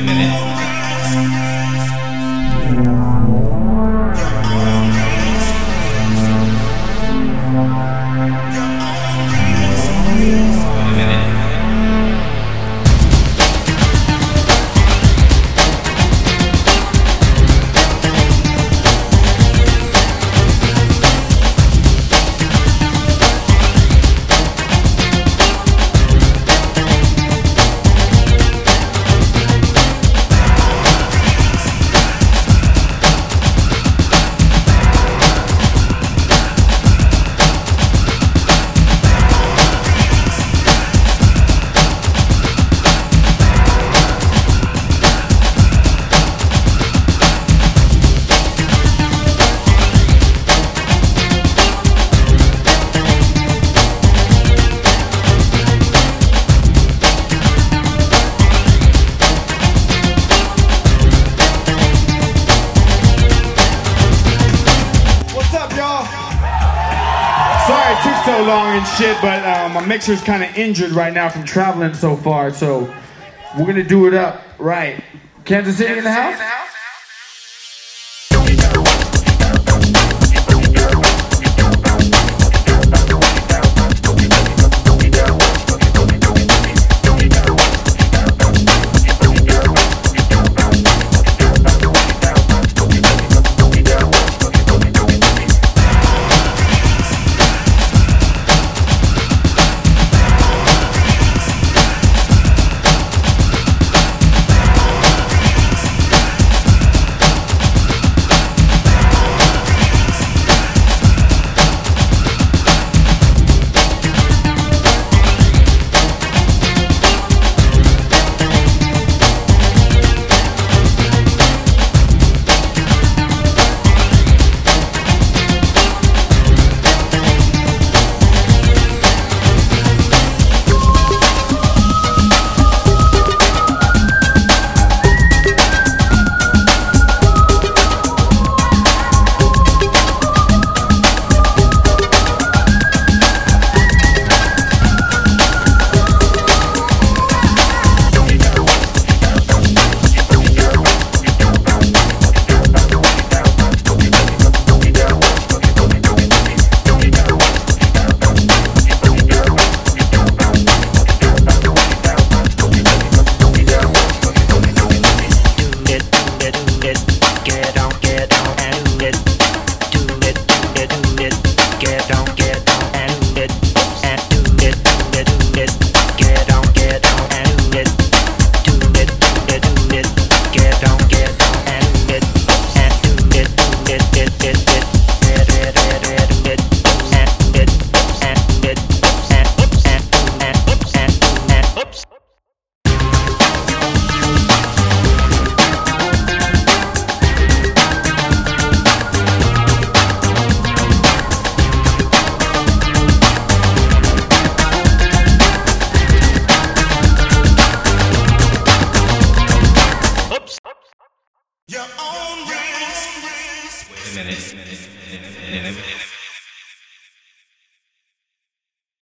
Beleza? So long and shit, but uh, my mixer's kind of injured right now from traveling so far, so we're gonna do it up right. Kansas City in the house? Your own risk. minute.